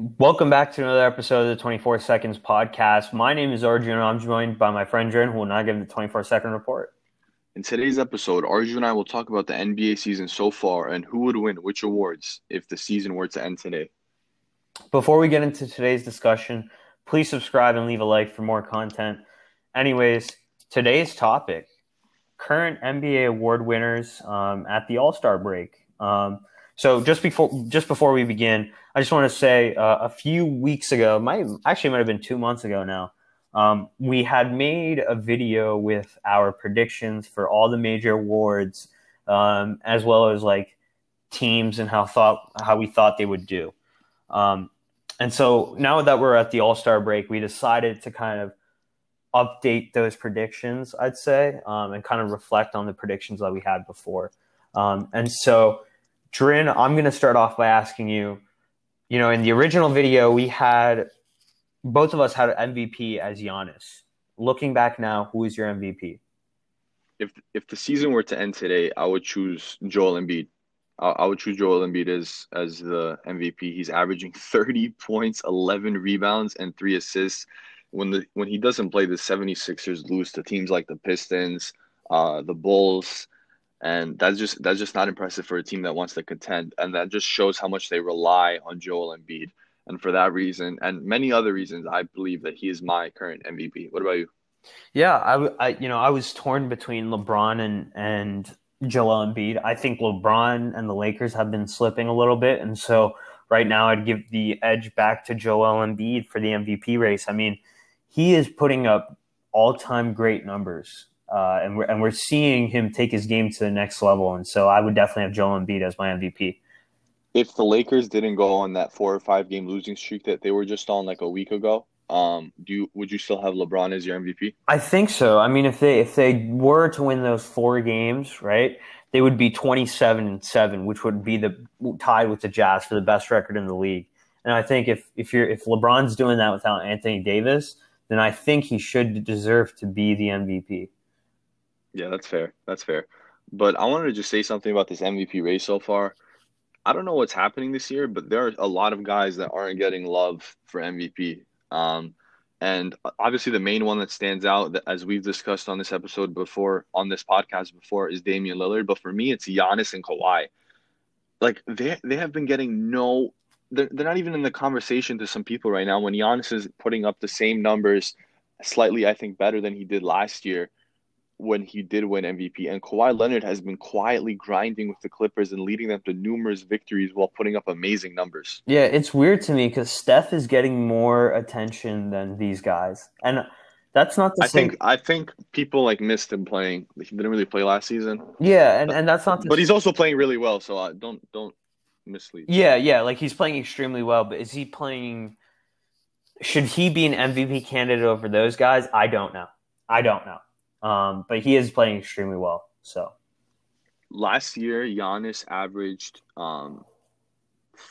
Welcome back to another episode of the 24 Seconds podcast. My name is Arjun, and I'm joined by my friend Dren, who will now give the 24 second report. In today's episode, Arjun and I will talk about the NBA season so far and who would win which awards if the season were to end today. Before we get into today's discussion, please subscribe and leave a like for more content. Anyways, today's topic current NBA award winners um, at the All Star break. Um, so just before just before we begin, I just want to say uh, a few weeks ago, might actually might have been two months ago now. Um, we had made a video with our predictions for all the major awards, um, as well as like teams and how thought how we thought they would do. Um, and so now that we're at the All Star break, we decided to kind of update those predictions. I'd say um, and kind of reflect on the predictions that we had before. Um, and so Drin, I'm going to start off by asking you. You know, in the original video, we had both of us had MVP as Giannis. Looking back now, who is your MVP? If if the season were to end today, I would choose Joel Embiid. I, I would choose Joel Embiid as as the MVP. He's averaging 30 points, 11 rebounds, and three assists. When the when he doesn't play, the 76ers lose to teams like the Pistons, uh, the Bulls, and that's just that's just not impressive for a team that wants to contend, and that just shows how much they rely on Joel Embiid. And for that reason, and many other reasons, I believe that he is my current MVP. What about you? Yeah, I, I you know I was torn between LeBron and and Joel Embiid. I think LeBron and the Lakers have been slipping a little bit, and so right now I'd give the edge back to Joel Embiid for the MVP race. I mean, he is putting up all time great numbers uh, and we're and we're seeing him take his game to the next level. And so I would definitely have Joel Embiid as my MVP. If the Lakers didn't go on that four or five game losing streak that they were just on like a week ago, um, do you would you still have LeBron as your MVP? I think so. I mean, if they if they were to win those four games, right, they would be twenty seven and seven, which would be the tied with the Jazz for the best record in the league. And I think if if you're if LeBron's doing that without Anthony Davis, then I think he should deserve to be the MVP. Yeah, that's fair. That's fair. But I wanted to just say something about this MVP race so far. I don't know what's happening this year, but there are a lot of guys that aren't getting love for MVP. Um, and obviously, the main one that stands out, as we've discussed on this episode before, on this podcast before, is Damian Lillard. But for me, it's Giannis and Kawhi. Like they they have been getting no, they're they're not even in the conversation to some people right now. When Giannis is putting up the same numbers, slightly I think better than he did last year, when he did win MVP. And Kawhi Leonard has been quietly grinding with the Clippers and leading them to numerous victories while putting up amazing numbers. Yeah, it's weird to me because Steph is getting more attention than these guys. And that's not the I same. think I think people like missed him playing. He didn't really play last season. Yeah, and, and that's not. but he's also playing really well, so uh, don't don't mislead. Yeah, yeah, like he's playing extremely well. But is he playing? Should he be an MVP candidate over those guys? I don't know. I don't know. Um, but he is playing extremely well. So last year, Giannis averaged um,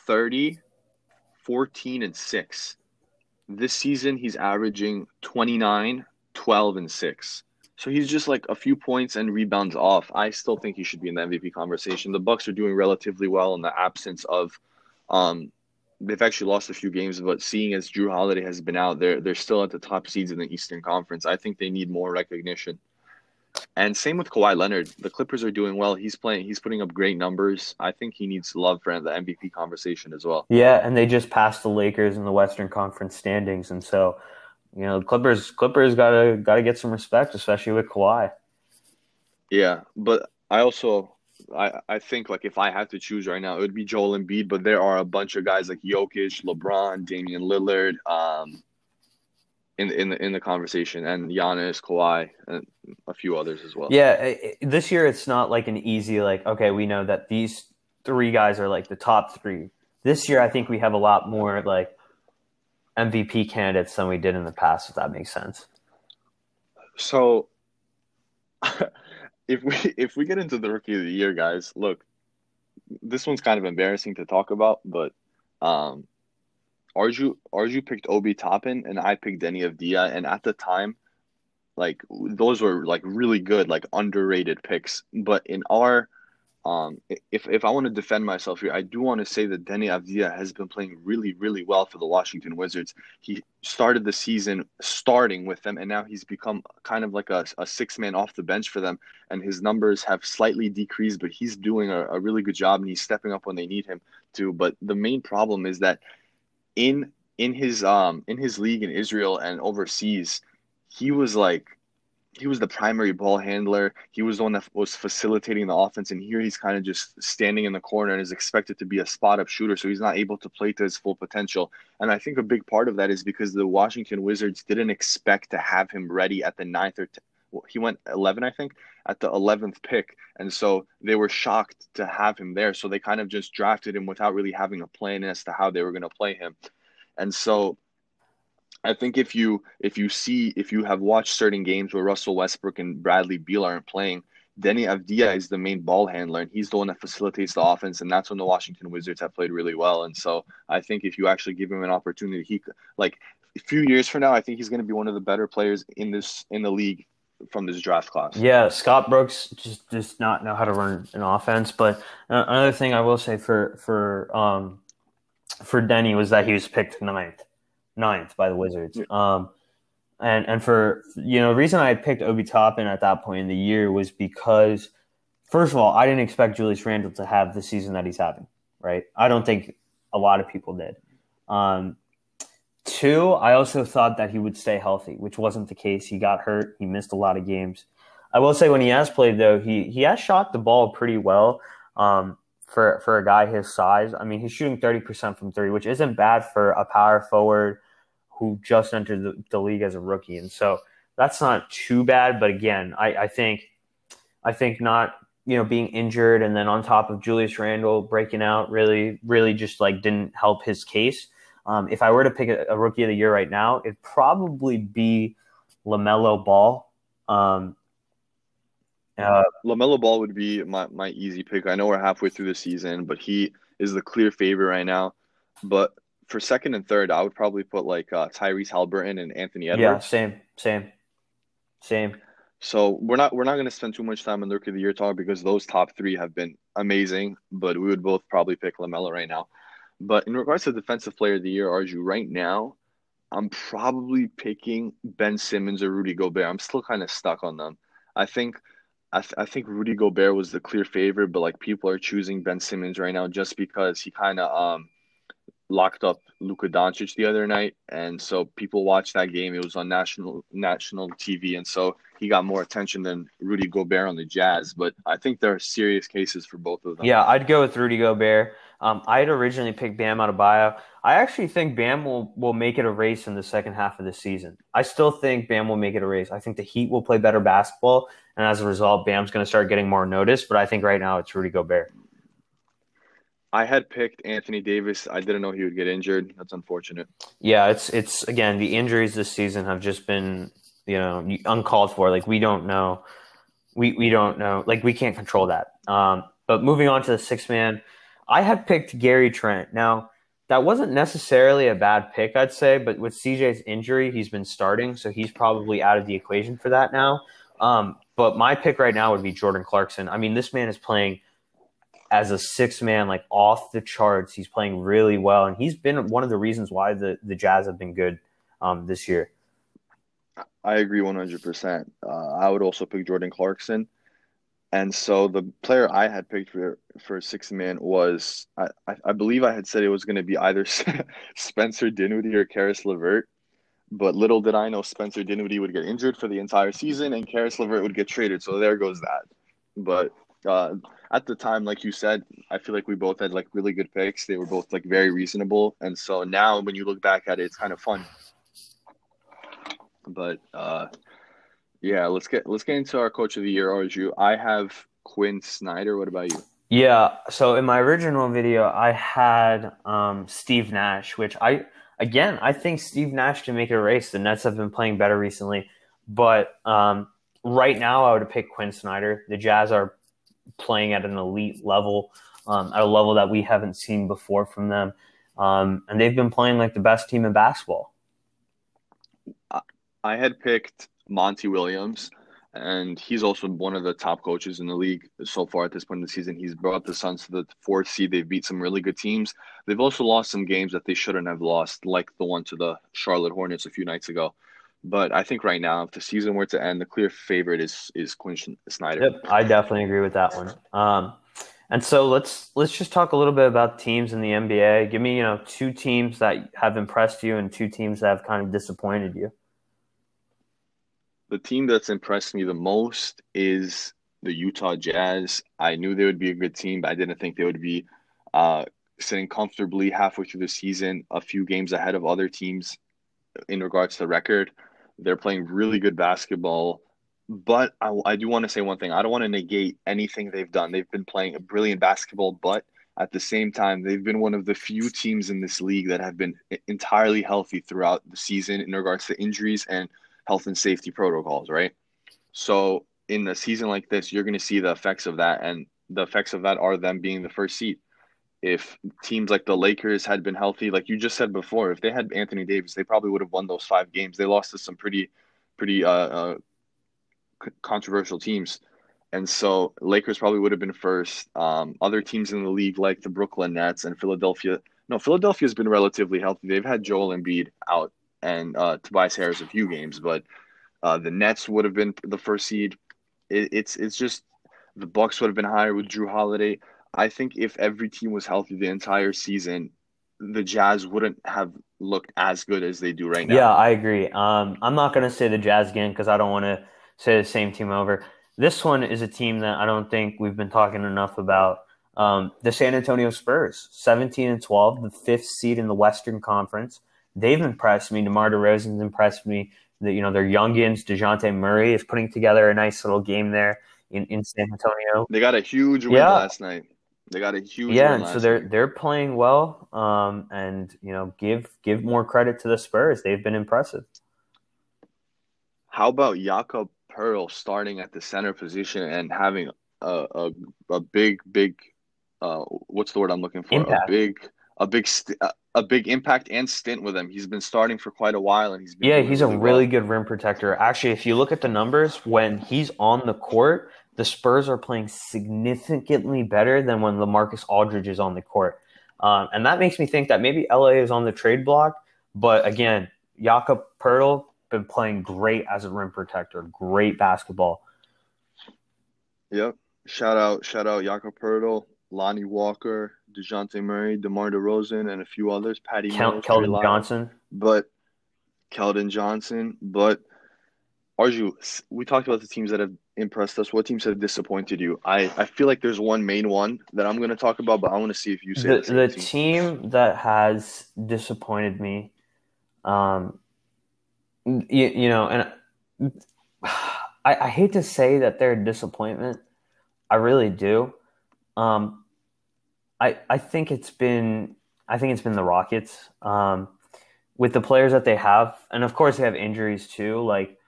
30, 14, and 6. This season, he's averaging 29, 12, and 6. So he's just like a few points and rebounds off. I still think he should be in the MVP conversation. The Bucks are doing relatively well in the absence of um, they've actually lost a few games, but seeing as Jrue Holiday has been out, they're they're still at the top seeds in the Eastern Conference. I think they need more recognition. And same with Kawhi Leonard. The Clippers are doing well. He's playing. He's putting up great numbers. I think he needs love for the MVP conversation as well. Yeah, and they just passed the Lakers in the Western Conference standings, and so you know, Clippers Clippers gotta gotta get some respect, especially with Kawhi. Yeah, but I also I, I think like if I had to choose right now, it would be Joel Embiid. But there are a bunch of guys like Jokic, LeBron, Damian Lillard, um, in in the in the conversation, and Giannis, Kawhi, and a few others as well. Yeah, this year it's not like an easy like okay, we know that these three guys are like the top three. This year, I think we have a lot more like MVP candidates than we did in the past. If that makes sense. So. if we if we get into the rookie of the year, guys, look, this one's kind of embarrassing to talk about, but um, Arju Arju picked Obi Toppin and I picked Deni Avdija, and at the time, like those were like really good, like underrated picks. But in our Um, if if I want to defend myself here, I do want to say that Deni Avdija has been playing really, really well for the Washington Wizards. He started the season starting with them, and now he's become kind of like a, a six man off the bench for them. And his numbers have slightly decreased, but he's doing a, a really good job, and he's stepping up when they need him to. But the main problem is that in in his um in his league in Israel and overseas, he was like he was the primary ball handler. He was the one that was facilitating the offense, and here he's kind of just standing in the corner and is expected to be a spot up shooter, so he's not able to play to his full potential. And I think a big part of that is because the Washington Wizards didn't expect to have him ready at the ninth or t- well, he went 11, I think, at the 11th pick, and so they were shocked to have him there. So they kind of just drafted him without really having a plan as to how they were going to play him, and so I think if you if you see if you have watched certain games where Russell Westbrook and Bradley Beal aren't playing, Deni Avdija is the main ball handler and he's the one that facilitates the offense and that's when the Washington Wizards have played really well. And so I think if you actually give him an opportunity, he like a few years from now, I think he's going to be one of the better players in this in the league from this draft class. Yeah, Scott Brooks just does not know how to run an offense. But another thing I will say for for um for Deni was that he was picked ninth ninth by the Wizards. Um, and and for you know, the reason I picked Obi Toppin at that point in the year was because, first of all, I didn't expect Julius Randle to have the season that he's having. Right? I don't think a lot of people did. Um, two, I also thought that he would stay healthy, which wasn't the case. He got hurt. He missed a lot of games. I will say when he has played though, he he has shot the ball pretty well. Um, for for a guy his size, I mean, he's shooting thirty percent from three, which isn't bad for a power forward who just entered the, the league as a rookie, and so that's not too bad. But again, I, I think I think not you know being injured and then on top of Julius Randle breaking out really really just like didn't help his case. Um, if I were to pick a, a, rookie of the year right now, it'd probably be LaMelo Ball. Um, uh, LaMelo Ball would be my, my easy pick. I know we're halfway through the season, but he is the clear favorite right now. But for second and third, I would probably put like uh, Tyrese Haliburton and Anthony Edwards. Yeah, same, same, same. So we're not we're not going to spend too much time on the rookie of the year talk because those top three have been amazing. But we would both probably pick LaMelo right now. But in regards to defensive player of the year, Arju, right now, I'm probably picking Ben Simmons or Rudy Gobert. I'm still kind of stuck on them. I think I, th- I think Rudy Gobert was the clear favorite, but like people are choosing Ben Simmons right now just because he kind of um locked up Luka Doncic the other night, and so people watched that game. It was on national national TV, and so he got more attention than Rudy Gobert on the Jazz. But I think there are serious cases for both of them. Yeah, I'd go with Rudy Gobert. Um, I had originally picked Bam Adebayo. I actually think Bam will, will make it a race in the second half of the season. I still think Bam will make it a race. I think the Heat will play better basketball, and as a result, Bam's going to start getting more notice. But I think right now it's Rudy Gobert. I had picked Anthony Davis. I didn't know he would get injured. That's unfortunate. Yeah, it's it's again the injuries this season have just been you know uncalled for. Like we don't know, we we don't know. Like we can't control that. Um, but moving on to the six man, I had picked Gary Trent. Now that wasn't necessarily a bad pick, I'd say, but with CJ's injury, he's been starting, so he's probably out of the equation for that now. Um, but my pick right now would be Jordan Clarkson. I mean, this man is playing as a six man, like off the charts. He's playing really well, and he's been one of the reasons why the the Jazz have been good um, this year. I agree one hundred percent. Uh, I would also pick Jordan Clarkson, and so the player I had picked for for six man was I, I, believe I had said it was going to be either Spencer Dinwiddie or Caris LeVert. But little did I know Spencer Dinwiddie would get injured for the entire season and Caris LeVert would get traded. So there goes that. But uh, at the time, like you said, I feel like we both had like really good picks. They were both like very reasonable, and so now when you look back at it, it's kind of fun. But uh, yeah, let's get let's get into our coach of the year, Arju. I have Quin Snyder. What about you? Yeah, so in my original video, I had um, Steve Nash, which I again I think Steve Nash can make a race. The Nets have been playing better recently, but um, right now I would pick Quin Snyder. The Jazz are playing at an elite level, um, at a level that we haven't seen before from them. Um, and they've been playing like the best team in basketball. I had picked Monty Williams, and he's also one of the top coaches in the league so far at this point in the season. He's brought the Suns to the fourth seed. They've beat some really good teams. They've also lost some games that they shouldn't have lost, like the one to the Charlotte Hornets a few nights ago. But I think right now, if the season were to end, the clear favorite is is Quin Snyder. Yep, I definitely agree with that one. Um, and so let's let's just talk a little bit about teams in the NBA. Give me you know two teams that have impressed you and two teams that have kind of disappointed you the team that's impressed me the most is the Utah Jazz. I knew they would be a good team, but I didn't think they would be uh, sitting comfortably halfway through the season, a few games ahead of other teams in regards to the record. They're playing really good basketball. But I, I do want to say one thing. I don't want to negate anything they've done. They've been playing a brilliant basketball, but at the same time, they've been one of the few teams in this league that have been entirely healthy throughout the season in regards to injuries and – health and safety protocols, right? So in a season like this, you're going to see the effects of that, and the effects of that are them being the first seed. If teams like the Lakers had been healthy, like you just said before, if they had Anthony Davis, they probably would have won those five games. They lost to some pretty, pretty uh, uh, controversial teams, and so Lakers probably would have been first. Um, other teams in the league, like the Brooklyn Nets and Philadelphia, no, Philadelphia's been relatively healthy. They've had Joel Embiid out and uh, Tobias Harris a few games, but uh, the Nets would have been the first seed. It, it's it's just the Bucks would have been higher with Jrue Holiday. I think if every team was healthy the entire season, the Jazz wouldn't have looked as good as they do right now. Yeah, I agree. Um, I'm not going to say the Jazz again because I don't want to say the same team over. This one is a team that I don't think we've been talking enough about. Um, the San Antonio Spurs, 17 and 12, the fifth seed in the Western Conference they've impressed me. DeMar DeRozan's impressed me. The, you know, their youngins, Dejounte Murray is putting together a nice little game there in, in San Antonio. They got a huge win yeah. last night. They got a huge yeah, and so they're they're playing well. Um, and you know, give give more credit to the Spurs. They've been impressive. How about Jakob Poeltl starting at the center position and having a a, a big big uh, what's the word I'm looking for? Impact. A big a big st- a big impact and stint with him. He's been starting for quite a while, and he's yeah, he's a really well. good rim protector. Actually, if you look at the numbers, when he's on the court, the Spurs are playing significantly better than when LaMarcus Aldridge is on the court, um, and that makes me think that maybe LA is on the trade block. But again, Jakob Poeltl been playing great as a rim protector, great basketball. Yep. Shout out, shout out Jakob Poeltl, Lonnie Walker, Dejounte Murray, DeMar DeRozan, and a few others. Patty Kel- Mills, Keldon Johnson, but Keldon Johnson. But Arju, we talked about the teams that have impressed us. What teams have disappointed you? I, I feel like there's one main one that I'm going to talk about, but I want to see if you say the, the, the team. team. that has disappointed me. Um, you, you know, and I, I hate to say that they're a disappointment. I really do. Um, I I think it's been I think it's been the Rockets um, with the players that they have, and of course they have injuries too. Like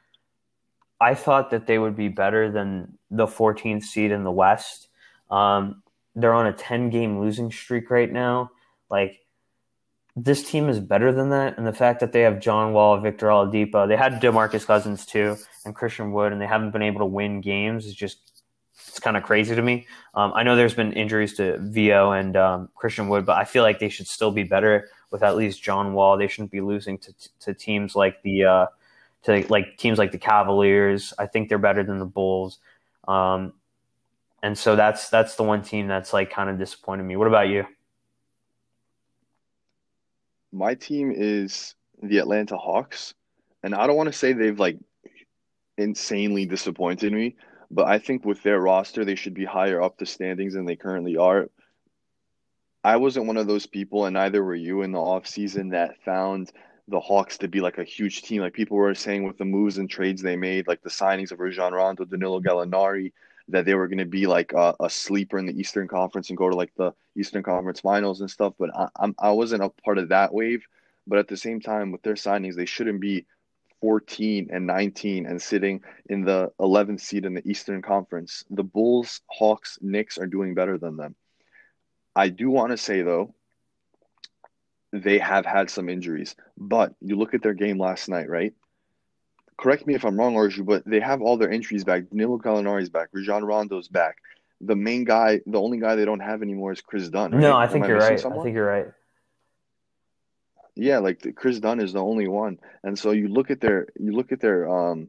I thought that they would be better than the 14th seed in the West. Um, they're on a 10 game losing streak right now. Like this team is better than that, and the fact that they have John Wall, Victor Oladipo, they had DeMarcus Cousins too, and Christian Wood, and they haven't been able to win games is just it's kind of crazy to me. Um, I know there's been injuries to Vo and um, Christian Wood, but I feel like they should still be better with at least John Wall. They shouldn't be losing to, to teams like the uh, to like teams like the Cavaliers. I think they're better than the Bulls. Um, and so that's that's the one team that's like kind of disappointed me. What about you? My team is the Atlanta Hawks, and I don't want to say they've like insanely disappointed me, but I think with their roster, they should be higher up the standings than they currently are. I wasn't one of those people, and neither were you in the offseason that found the Hawks to be like a huge team. Like people were saying with the moves and trades they made, like the signings of Rajon Rondo, Danilo Gallinari, that they were going to be like a, a, sleeper in the Eastern Conference and go to like the Eastern Conference Finals and stuff. But I, I'm I wasn't a part of that wave. But at the same time, with their signings, they shouldn't be 14 and 19 and sitting in the 11th seed in the Eastern Conference. The Bulls, Hawks, Knicks are doing better than them. I do want to say, though, they have had some injuries, but you look at their game last night, right? correct me if I'm wrong, Arju, but they have all their entries back. Danilo Gallinari's back. Rajon Rondo's back. The main guy, the only guy they don't have anymore is Kris Dunn. Right? No, I think Am you're missing right. someone? I think you're right. Yeah, like the, Kris Dunn is the only one. And so you look at their you look at their um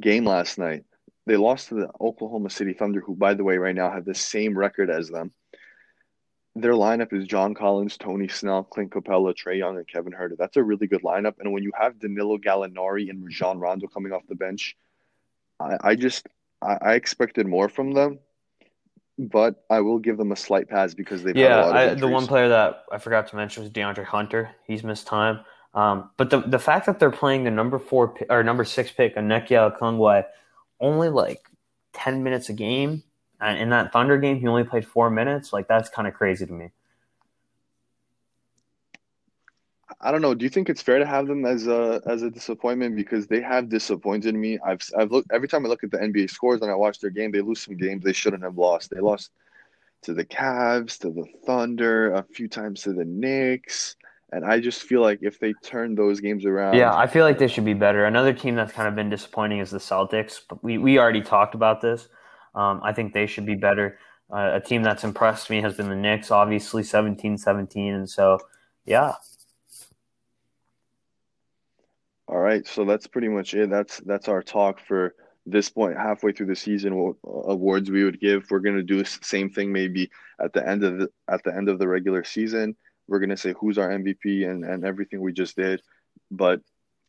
game last night. They lost to the Oklahoma City Thunder, who by the way right now have the same record as them. Their lineup is John Collins, Tony Snell, Clint Capela, Trae Young, and Kevin Huerter. That's a really good lineup. And when you have Danilo Gallinari and Rajon Rondo coming off the bench, I, I just I, I expected more from them. But I will give them a slight pass because they've Yeah, lot of I, the one player that I forgot to mention was DeAndre Hunter. He's missed time. Um, but the the fact that they're playing the number four or number six pick, Onyeka Okongwu, only like ten minutes a game, and in that Thunder game, he only played four minutes. Like that's kind of crazy to me. I don't know. Do you think it's fair to have them as a as a disappointment because they have disappointed me? I've I've looked every time I look at the NBA scores and I watch their game, they lose some games they shouldn't have lost. They lost to the Cavs, to the Thunder, a few times to the Knicks, and I just feel like if they turn those games around, Yeah, I feel like they should be better. Another team that's kind of been disappointing is the Celtics, but we, we already talked about this. Um, I think they should be better. Uh, a team that's impressed me has been the Knicks, obviously 17 17. And so, yeah. All right, so that's pretty much it. That's that's our talk for this point. Halfway through the season, what awards we would give. We're gonna do the same thing maybe at the end of the at the end of the regular season. We're gonna say who's our MVP and and everything we just did. But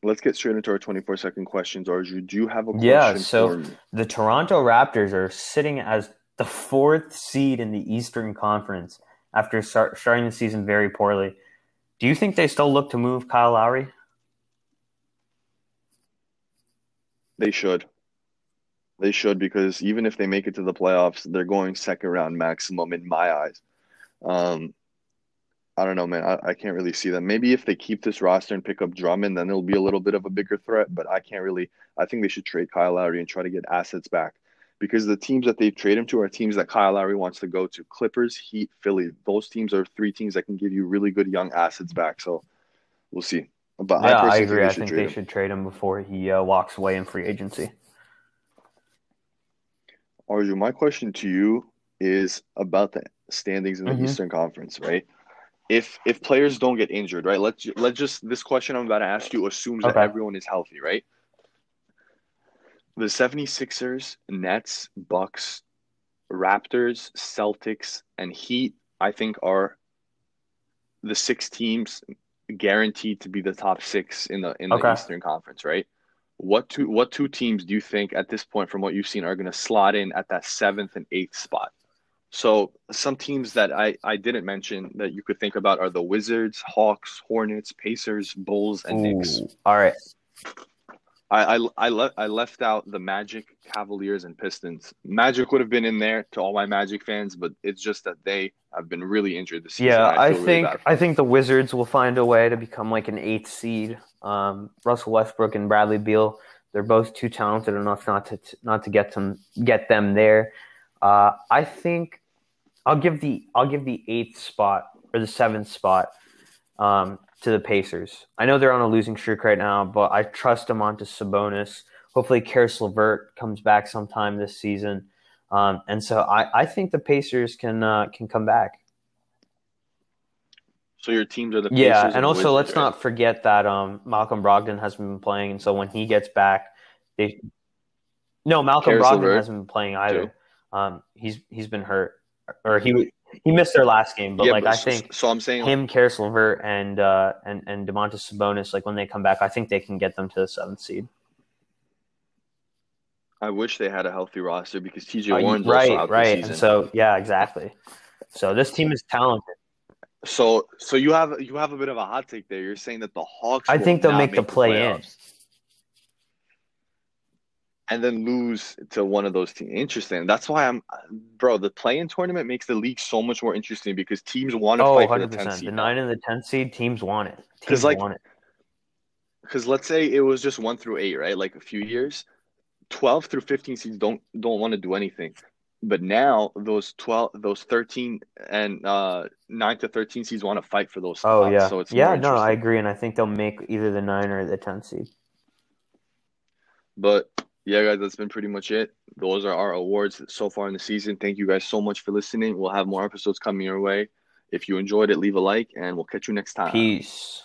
let's get straight into our twenty four second questions. Arju, do you have a question Yeah, so-? The Toronto Raptors are sitting as the fourth seed in the Eastern Conference after start, starting the season very poorly. Do you think they still look to move Kyle Lowry? They should. They should because even if they make it to the playoffs, they're going second round maximum in my eyes. Um, I don't know, man. I, I can't really see them. Maybe if they keep this roster and pick up Drummond, then it'll be a little bit of a bigger threat. But I can't really. I think they should trade Kyle Lowry and try to get assets back because the teams that they trade him to are teams that Kyle Lowry wants to go to. Clippers, Heat, Philly. Those teams are three teams that can give you really good young assets back. So we'll see. But yeah, I, personally agree. I think they him. should trade him before he uh, walks away in free agency. Arju, my question to you is about the standings in the Mhm. Eastern Conference, right? If if players don't get injured, right? Let's let's just this question I'm about to ask you assumes that everyone is healthy, right? The 76ers, Nets, Bucks, Raptors, Celtics, and Heat, I think are the six teams guaranteed to be the top six in the in the Okay. Eastern Conference, right? What two what two teams do you think at this point, from what you've seen, are going to slot in at that seventh and eighth spot? So some teams that I I didn't mention that you could think about are the Wizards, Hawks, Hornets, Pacers, Bulls, and Knicks. All right. I I I, le- I left out the Magic, Cavaliers, and Pistons. Magic would have been in there to all my Magic fans, but it's just that they have been really injured this season. Yeah, and I feel really think. I think the Wizards will find a way to become like an eighth seed. Um, Russell Westbrook and Bradley Beal, they're both too talented enough not to not to get them get them there. Uh, I think I'll give the I'll give the eighth spot or the seventh spot um, to the Pacers. I know they're on a losing streak right now, but I trust them onto Sabonis. Hopefully, Caris LeVert comes back sometime this season, um, and so I, I think the Pacers can uh, can come back. so your teams are the Yeah, Pacers and also Wizards, let's right? not forget that um, Malcolm Brogdon hasn't been playing, and so when he gets back, they no Malcolm Caris Brogdon LeVert, hasn't been playing either. too. Um, he's he's been hurt, or he he missed their last game. But Yeah, like but I think so. I'm saying him, Caris LeVert, and uh, and and Domantas Sabonis, like when they come back, I think they can get them to the seventh seed. I wish they had a healthy roster because TJ Uh, Warren's right, also out right. this And season. so yeah, exactly. So this team is talented. So, so you have you have a bit of a hot take there. You're saying that the Hawks. I think they'll not make the play in. And then lose to one of those teams. Interesting. That's why I'm, bro. The play-in tournament makes the league so much more interesting because teams want to Oh, fight for the 10th percent. The seed. nine and the tenth seed teams want it. Teams like, want it. Because let's say it was just one through eight, right? Like a few years, twelve through fifteen seeds don't don't want to do anything. But now those twelve, those thirteen, and uh, nine to thirteen seeds want to fight for those spots. Oh yeah, So it's yeah. No, I agree, and I think they'll make either the nine or the ten seed. But yeah, guys, that's been pretty much it. Those are our awards so far in the season. Thank you guys so much for listening. We'll have more episodes coming your way. If you enjoyed it, leave a like, and we'll catch you next time. Peace.